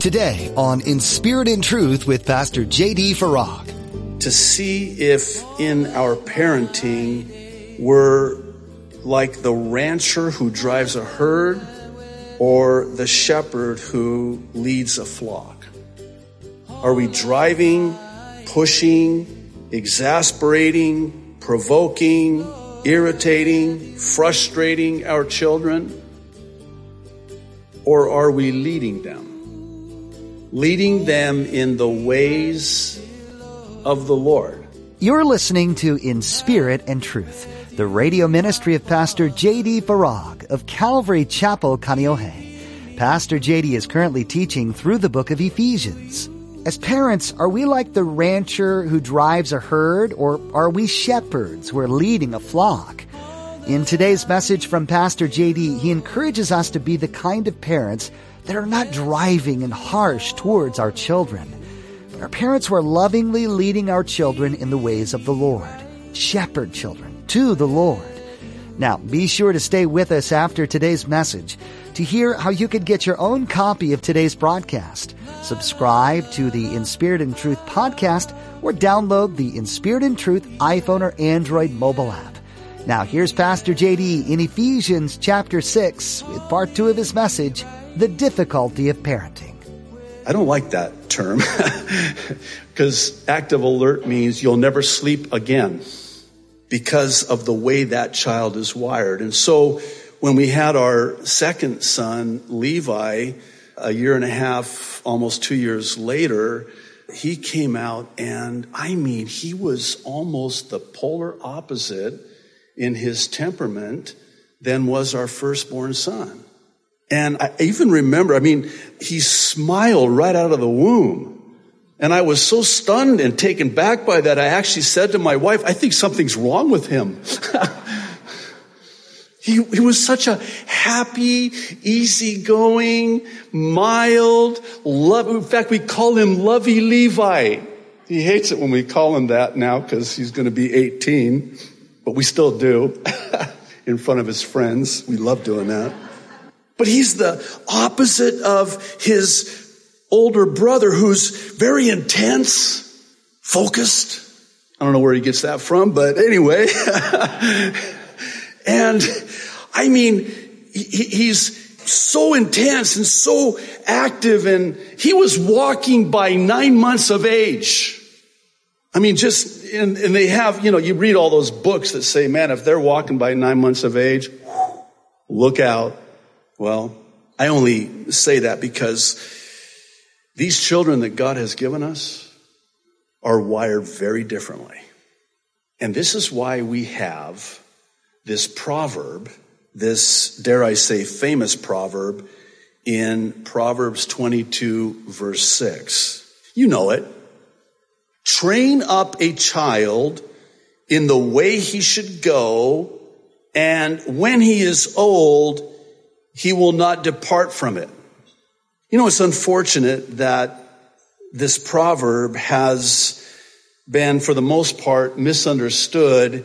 Today on In Spirit and Truth with Pastor J.D. Farag. To see if in our parenting we're like the rancher who drives a herd or the shepherd who leads a flock. Are we driving, pushing, exasperating, provoking, irritating, frustrating our children? Or are we leading them? Leading them in the ways of the Lord. You're listening to In Spirit and Truth, the radio ministry of Pastor J.D. Farag of Calvary Chapel, Kaneohe. Pastor J.D. is currently teaching through the book of Ephesians. As parents, are we like the rancher who drives a herd, or are we shepherds who are leading a flock? In today's message from Pastor JD, he encourages us to be the kind of parents that are not driving and harsh towards our children, our parents who are lovingly leading our children in the ways of the Lord. Shepherd children to the Lord. Now, be sure to stay with us after today's message to hear how you could get your own copy of today's broadcast. Subscribe to the In Spirit and Truth podcast or download the In Spirit and Truth iPhone or Android mobile app. Now here's Pastor JD in Ephesians chapter 6 with part 2 of his message, The Difficulty of Parenting. I don't like that term because active alert means you'll never sleep again because of the way that child is wired. And so when we had our second son, Levi, a year and a half, almost two years later, he came out and I mean, he was almost the polar opposite in his temperament than was our firstborn son. And I even remember, I mean, he smiled right out of the womb. And I was so stunned and taken back by that, I actually said to my wife, I think something's wrong with him. he, he was such a happy, easygoing, mild, love. In fact, we call him Lovey Levi. He hates it when we call him that now because he's going to be 18 but we still do in front of his friends. We love doing that. But he's the opposite of his older brother who's very intense, focused. I don't know where he gets that from, but anyway. and I mean, he's so intense and so active and he was walking by nine months of age. I mean, just, and, and, they have, you know, you read all those books that say, man, if they're walking by nine months of age, look out. Well, I only say that because these children that God has given us are wired very differently. And this is why we have this proverb, this, dare I say, famous proverb in Proverbs 22 verse 6. You know it. Train up a child in the way he should go, and when he is old, he will not depart from it. You know, it's unfortunate that this proverb has been, for the most part, misunderstood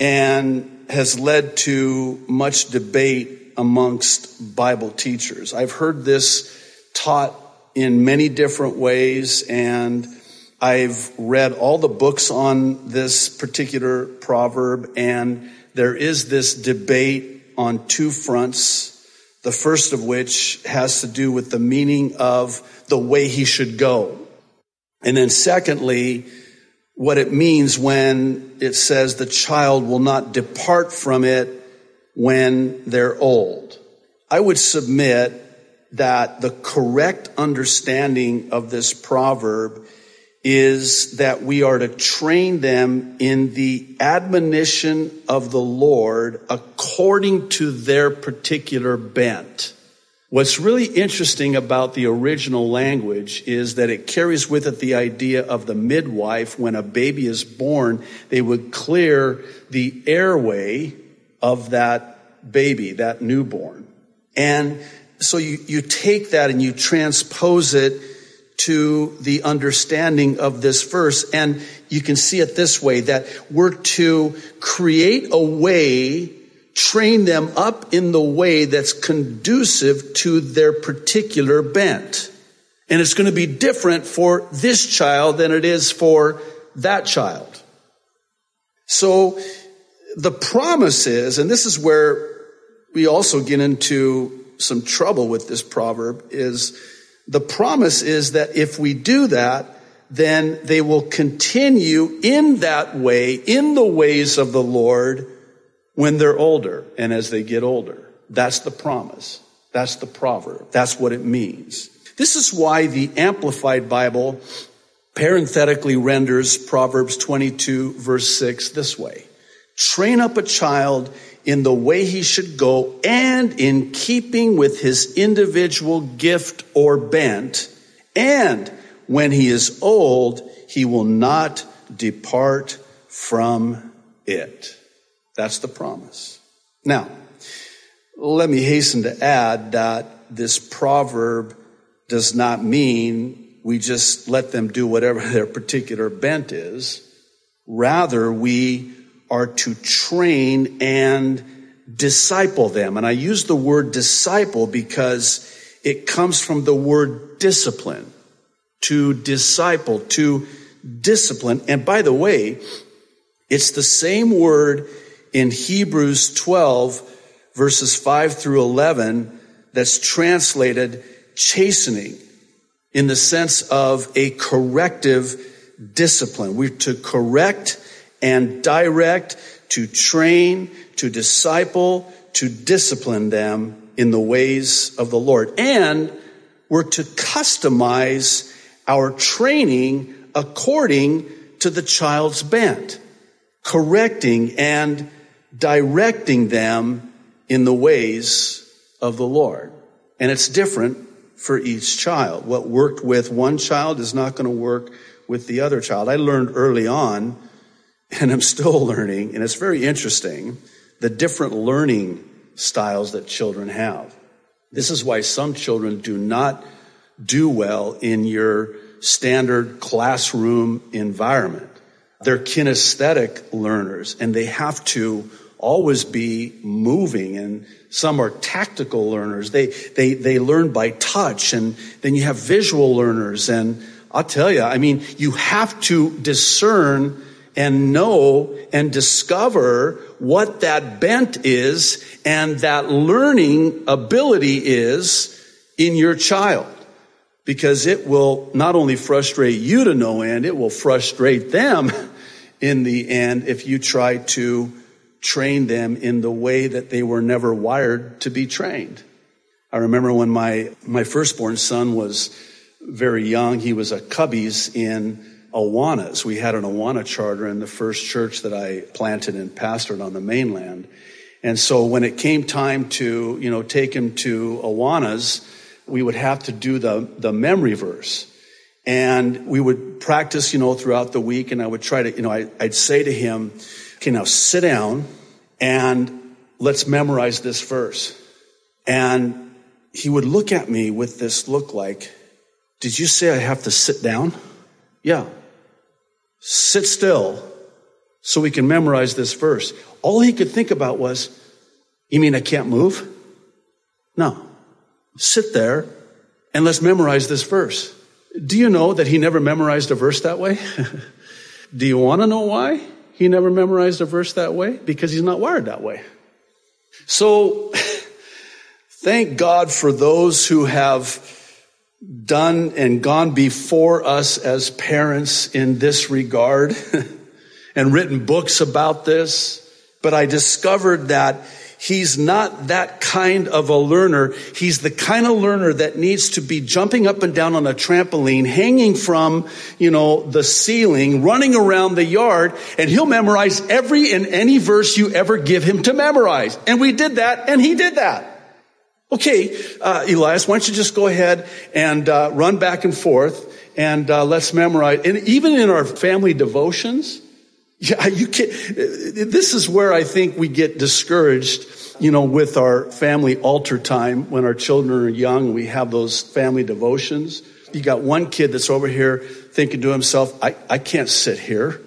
and has led to much debate amongst Bible teachers. I've heard this taught in many different ways and I've read all the books on this particular proverb, and there is this debate on two fronts. The first of which has to do with the meaning of the way he should go. And then secondly, what it means when it says the child will not depart from it when they're old. I would submit that the correct understanding of this proverb is that we are to train them in the admonition of the Lord according to their particular bent. What's really interesting about the original language is that it carries with it the idea of the midwife when a baby is born, they would clear the airway of that baby, that newborn. And so you, you take that and you transpose it to the understanding of this verse. And you can see it this way, that we're to create a way, train them up in the way that's conducive to their particular bent. And it's going to be different for this child than it is for that child. So the promise is, and this is where we also get into some trouble with this proverb, is the promise is that if we do that, then they will continue in that way, in the ways of the Lord when they're older and as they get older. That's the promise. That's the proverb. That's what it means. This is why the Amplified Bible parenthetically renders Proverbs 22 verse 6 this way. Train up a child in the way he should go and in keeping with his individual gift or bent. And when he is old, he will not depart from it. That's the promise. Now, let me hasten to add that this proverb does not mean we just let them do whatever their particular bent is. Rather, we are to train and disciple them. And I use the word disciple because it comes from the word discipline. To disciple, to discipline. And by the way, it's the same word in Hebrews 12 verses 5 through 11 that's translated chastening in the sense of a corrective discipline. We're to correct and direct, to train, to disciple, to discipline them in the ways of the Lord. And we're to customize our training according to the child's bent, correcting and directing them in the ways of the Lord. And it's different for each child. What worked with one child is not going to work with the other child. I learned early on, and I'm still learning, and it's very interesting, the different learning styles that children have. This is why some children do not do well in your standard classroom environment. They're kinesthetic learners and they have to always be moving and some are tactical learners. They, they, they learn by touch and then you have visual learners. And I'll tell you, I mean, you have to discern and know and discover what that bent is and that learning ability is in your child. Because it will not only frustrate you to no end, it will frustrate them in the end if you try to train them in the way that they were never wired to be trained. I remember when my, my firstborn son was very young, he was a cubbies in Awanas. We had an Awana charter in the first church that I planted and pastored on the mainland. And so when it came time to, you know, take him to Awanas, we would have to do the, the memory verse. And we would practice, you know, throughout the week. And I would try to, you know, I, I'd say to him, okay, now sit down and let's memorize this verse. And he would look at me with this look like, did you say I have to sit down? Yeah. Sit still so we can memorize this verse. All he could think about was, you mean I can't move? No. Sit there and let's memorize this verse. Do you know that he never memorized a verse that way? Do you want to know why? he never memorized a verse that way? Because he's not wired that way. So, thank God for those who have done and gone before us as parents in this regard and written books about this. But I discovered that He's not that kind of a learner. He's the kind of learner that needs to be jumping up and down on a trampoline, hanging from, you know, the ceiling, running around the yard, and he'll memorize every and any verse you ever give him to memorize. And we did that, and he did that. Okay, uh, Elias, why don't you just go ahead and uh, run back and forth, and uh, let's memorize. And even in our family devotions, yeah, you can This is where I think we get discouraged, you know, with our family altar time when our children are young. We have those family devotions. You got one kid that's over here thinking to himself, I, I can't sit here.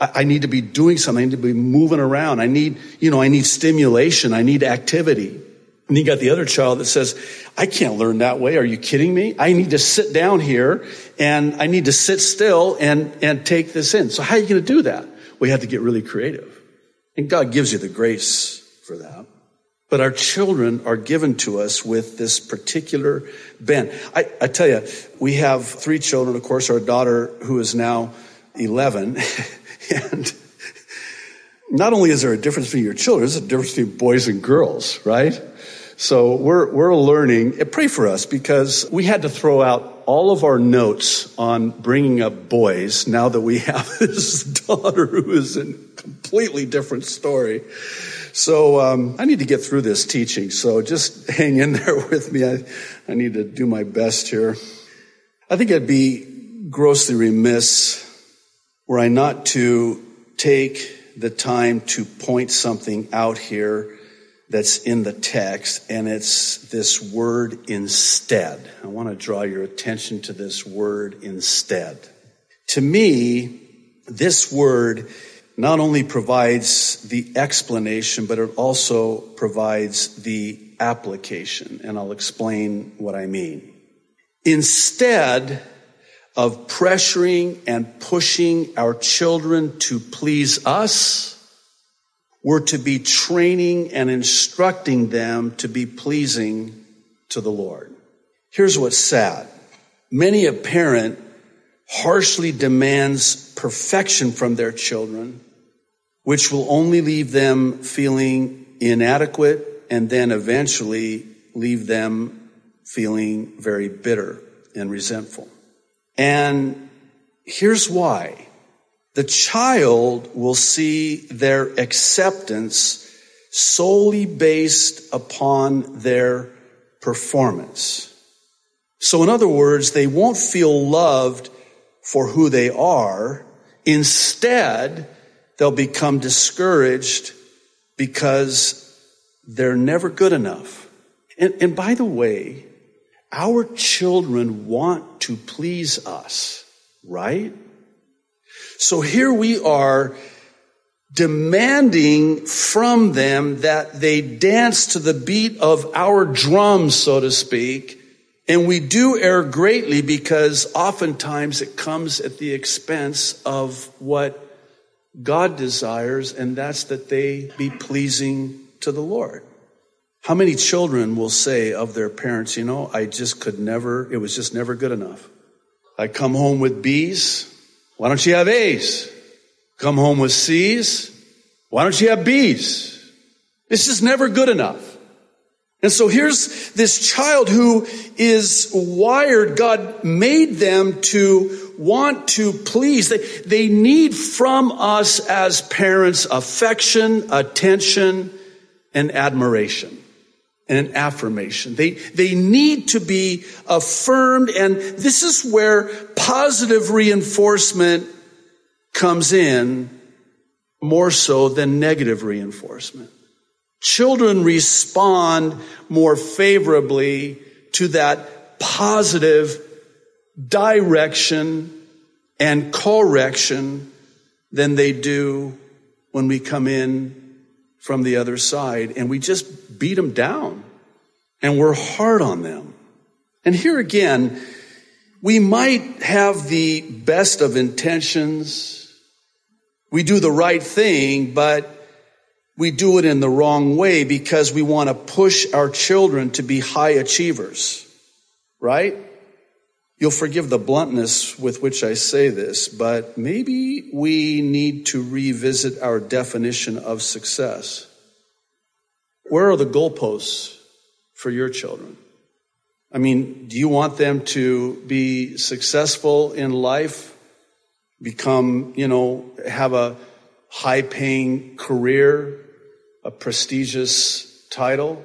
I, I need to be doing something. I need to be moving around. I need, you know, I need stimulation. I need activity. And you got the other child that says, I can't learn that way. Are you kidding me? I need to sit down here and I need to sit still and, and take this in. So how are you going to do that? We have to get really creative. And God gives you the grace for that. But our children are given to us with this particular bent. I, I tell you, we have three children. Of course, our daughter, who is now 11, and not only is there a difference between your children, there's a difference between boys and girls, right? So we're, we're learning. Pray for us because we had to throw out all of our notes on bringing up boys now that we have this daughter who is a completely different story. So um, I need to get through this teaching. So just hang in there with me. I, I need to do my best here. I think I'd be grossly remiss were I not to take the time to point something out here that's in the text, and it's this word instead. I want to draw your attention to this word instead. To me, this word not only provides the explanation, but it also provides the application. And I'll explain what I mean. Instead of pressuring and pushing our children to please us, we're to be training and instructing them to be pleasing to the Lord. Here's what's sad. Many a parent harshly demands perfection from their children which will only leave them feeling inadequate and then eventually leave them feeling very bitter and resentful. And here's why. The child will see their acceptance solely based upon their performance. So in other words, they won't feel loved for who they are. Instead, they'll become discouraged because they're never good enough. And, and by the way, our children want to please us, right? So here we are demanding from them that they dance to the beat of our drums, so to speak. And we do err greatly because oftentimes it comes at the expense of what God desires, and that's that they be pleasing to the Lord. How many children will say of their parents, you know, I just could never, it was just never good enough. I come home with B's. Why don't you have A's? Come home with C's. Why don't you have B's? This is never good enough. And so here's this child who is wired. God made them to want to please. They, they need from us as parents affection, attention, and admiration and an affirmation. They, they need to be affirmed. And this is where positive reinforcement comes in more so than negative reinforcement. Children respond more favorably to that positive direction and correction than they do when we come in from the other side and we just beat them down and we're hard on them. And here again, we might have the best of intentions. We do the right thing, but we do it in the wrong way because we want to push our children to be high achievers, right? You'll forgive the bluntness with which I say this, but maybe we need to revisit our definition of success. Where are the goalposts for your children? I mean, do you want them to be successful in life, become, you know, have a high paying career, a prestigious title.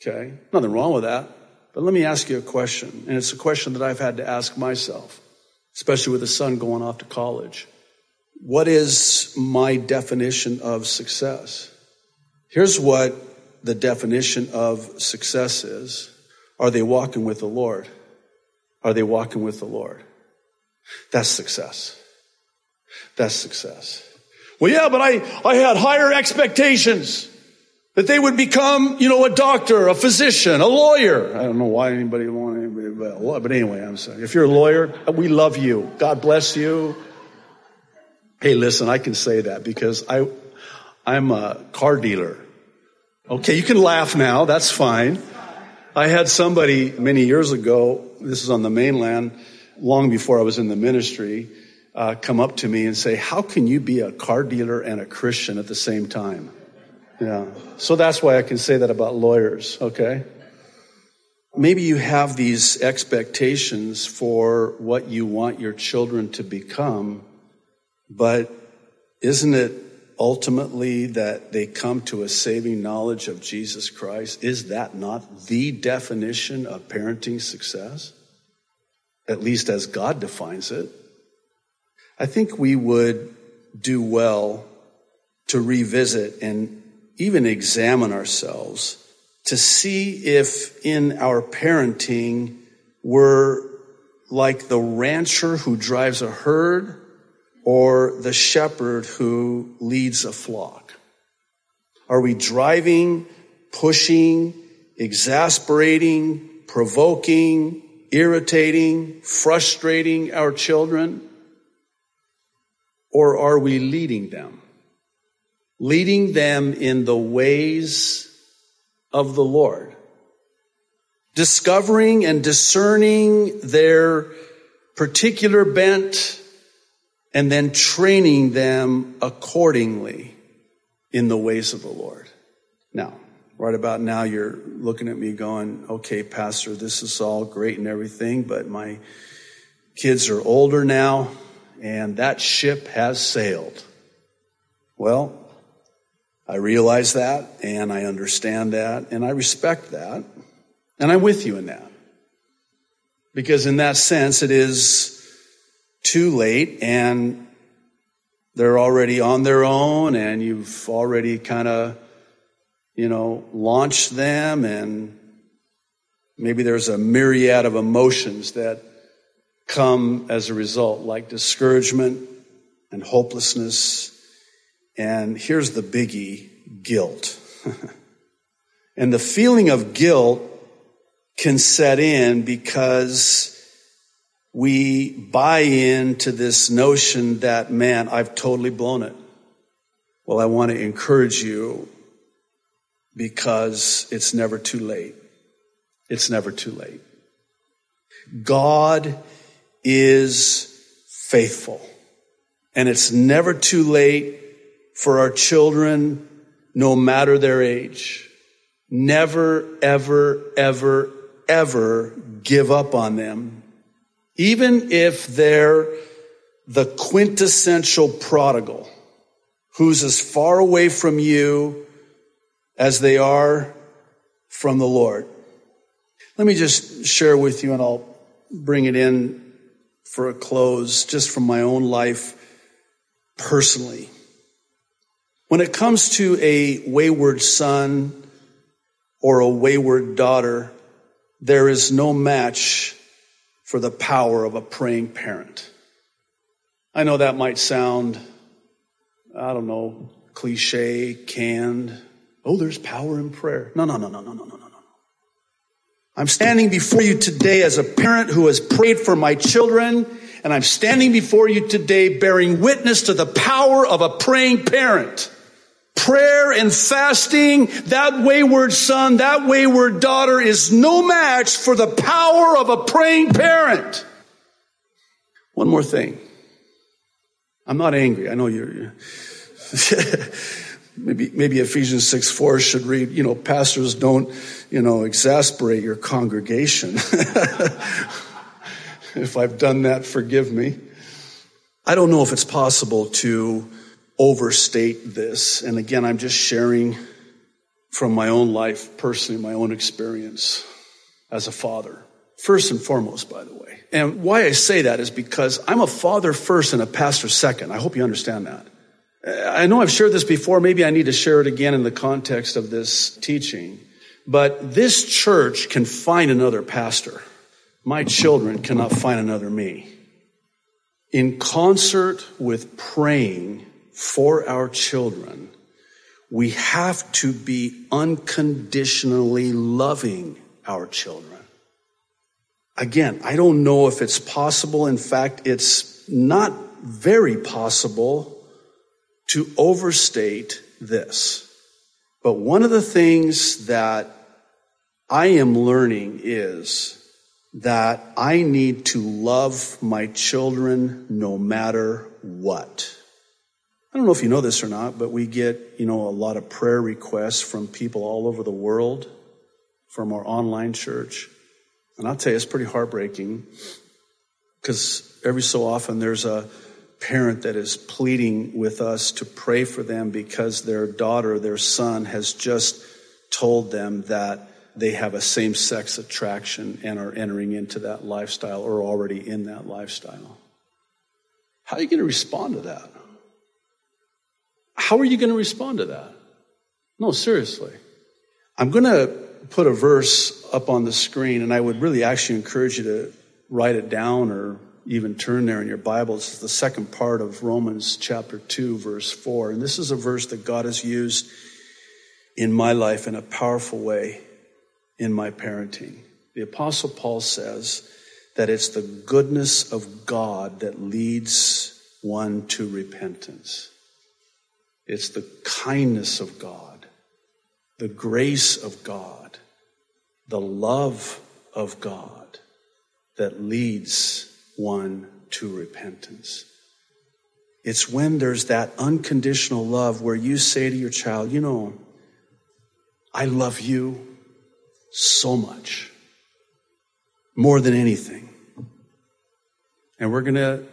Okay. Nothing wrong with that. But let me ask you a question. And it's a question that I've had to ask myself, especially with a son going off to college. What is my definition of success? Here's what the definition of success is. Are they walking with the Lord? Are they walking with the Lord? That's success. That's success. Well, yeah, but I, I had higher expectations. That they would become, you know, a doctor, a physician, a lawyer. I don't know why anybody want anybody, but anyway, I'm sorry. If you're a lawyer, we love you. God bless you. Hey, listen, I can say that because I, I'm a car dealer. Okay, you can laugh now. That's fine. I had somebody many years ago, this is on the mainland, long before I was in the ministry, uh, come up to me and say, How can you be a car dealer and a Christian at the same time? Yeah. So that's why I can say that about lawyers, okay? Maybe you have these expectations for what you want your children to become, but isn't it ultimately that they come to a saving knowledge of Jesus Christ? Is that not the definition of parenting success? At least as God defines it. I think we would do well to revisit and even examine ourselves to see if in our parenting we're like the rancher who drives a herd or the shepherd who leads a flock? Are we driving, pushing, exasperating, provoking, irritating, frustrating our children? Or are we leading them? Leading them in the ways of the Lord. Discovering and discerning their particular bent and then training them accordingly in the ways of the Lord. Now, right about now, you're looking at me going, okay, Pastor, this is all great and everything, but my kids are older now and that ship has sailed. Well, I realize that and I understand that and I respect that and I'm with you in that. Because in that sense, it is too late and they're already on their own and you've already kind of, you know, launched them and maybe there's a myriad of emotions that come as a result, like discouragement and hopelessness. And here's the biggie, guilt. and the feeling of guilt can set in because we buy into this notion that, man, I've totally blown it. Well, I want to encourage you because it's never too late. It's never too late. God is faithful and it's never too late for our children, no matter their age. Never, ever, ever, ever give up on them even if they're the quintessential prodigal who's as far away from you as they are from the Lord. Let me just share with you and I'll bring it in for a close just from my own life personally. When it comes to a wayward son or a wayward daughter, there is no match for the power of a praying parent. I know that might sound, I don't know, cliche, canned. Oh, there's power in prayer. No, no, no, no, no, no, no, no. I'm standing before you today as a parent who has prayed for my children, and I'm standing before you today bearing witness to the power of a praying parent. Prayer and fasting, that wayward son, that wayward daughter is no match for the power of a praying parent. One more thing. I'm not angry. I know you're, you're maybe, maybe Ephesians 6 4 should read, you know, pastors don't, you know, exasperate your congregation. if I've done that, forgive me. I don't know if it's possible to overstate this. And again, I'm just sharing from my own life, personally, my own experience as a father. First and foremost, by the way. And why I say that is because I'm a father first and a pastor second. I hope you understand that. Uh, I know I've shared this before. Maybe I need to share it again in the context of this teaching. But this church can find another pastor. My children cannot find another me. In concert with praying for our children, we have to be unconditionally loving our children. Again, I don't know if it's possible. In fact, it's not very possible to overstate this. But one of the things that I am learning is that I need to love my children no matter what. I don't know if you know this or not, but we get, you know, a lot of prayer requests from people all over the world from our online church. And I'll tell you, it's pretty heartbreaking because every so often there's a parent that is pleading with us to pray for them because their daughter, their son has just told them that they have a same sex attraction and are entering into that lifestyle or already in that lifestyle. How are you going to respond to that? How are you going to respond to that? No, seriously. I'm going to put a verse up on the screen, and I would really actually encourage you to write it down or even turn there in your Bibles. It's the second part of Romans chapter 2, verse 4. And this is a verse that God has used in my life in a powerful way in my parenting. The Apostle Paul says that it's the goodness of God that leads one to repentance. It's the kindness of God, the grace of God, the love of God that leads one to repentance. It's when there's that unconditional love where you say to your child, you know, I love you so much, more than anything. And we're going to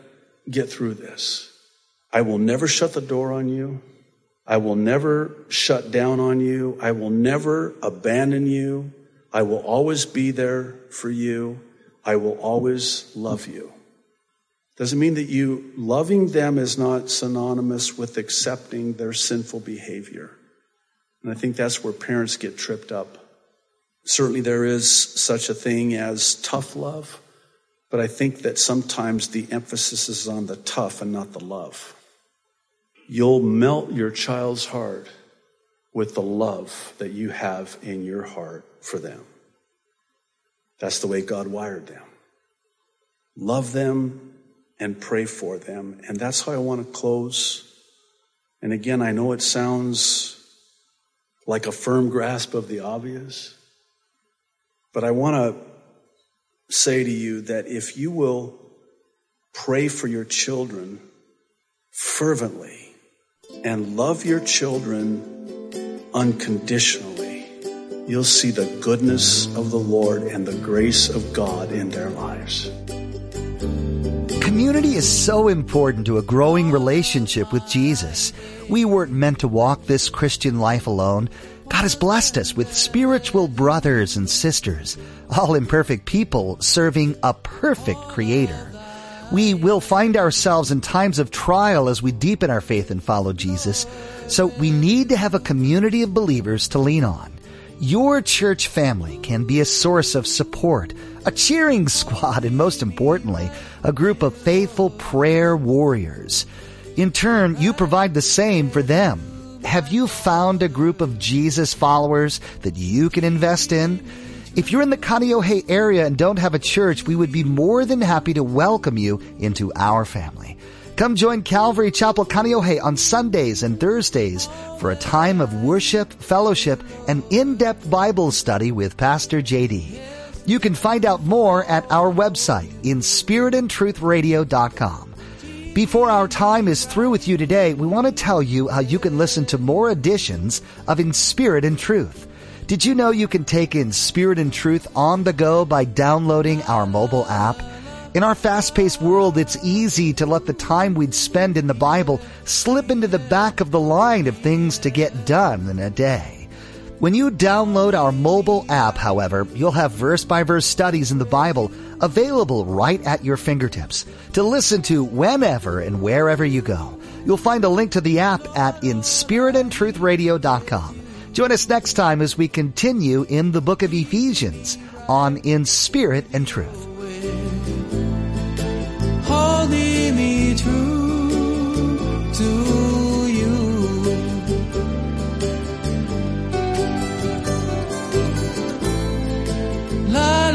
get through this. I will never shut the door on you. I will never shut down on you. I will never abandon you. I will always be there for you. I will always love you. Doesn't mean that you loving them is not synonymous with accepting their sinful behavior. And I think that's where parents get tripped up. Certainly, there is such a thing as tough love, but I think that sometimes the emphasis is on the tough and not the love. You'll melt your child's heart with the love that you have in your heart for them. That's the way God wired them. Love them and pray for them. And that's how I want to close. And again, I know it sounds like a firm grasp of the obvious. But I want to say to you that if you will pray for your children fervently and love your children unconditionally, you'll see the goodness of the Lord and the grace of God in their lives. Community is so important to a growing relationship with Jesus. We weren't meant to walk this Christian life alone. God has blessed us with spiritual brothers and sisters, all imperfect people serving a perfect creator. We will find ourselves in times of trial as we deepen our faith and follow Jesus. So we need to have a community of believers to lean on. Your church family can be a source of support, a cheering squad, and most importantly, a group of faithful prayer warriors. In turn, you provide the same for them. Have you found a group of Jesus followers that you can invest in? If you're in the Kaneohe area and don't have a church, we would be more than happy to welcome you into our family. Come join Calvary Chapel Kaneohe on Sundays and Thursdays for a time of worship, fellowship, and in-depth Bible study with Pastor JD. You can find out more at our website in spiritandtruthradio.com. Before our time is through with you today, we want to tell you how you can listen to more editions of In Spirit and Truth. Did you know you can take In Spirit and Truth on the go by downloading our mobile app? In our fast-paced world, it's easy to let the time we'd spend in the Bible slip into the back of the line of things to get done in a day. When you download our mobile app, however, you'll have verse by verse studies in the Bible available right at your fingertips to listen to whenever and wherever you go. You'll find a link to the app at inspiritandtruthradio.com. Join us next time as we continue in the book of Ephesians on In Spirit and Truth. Love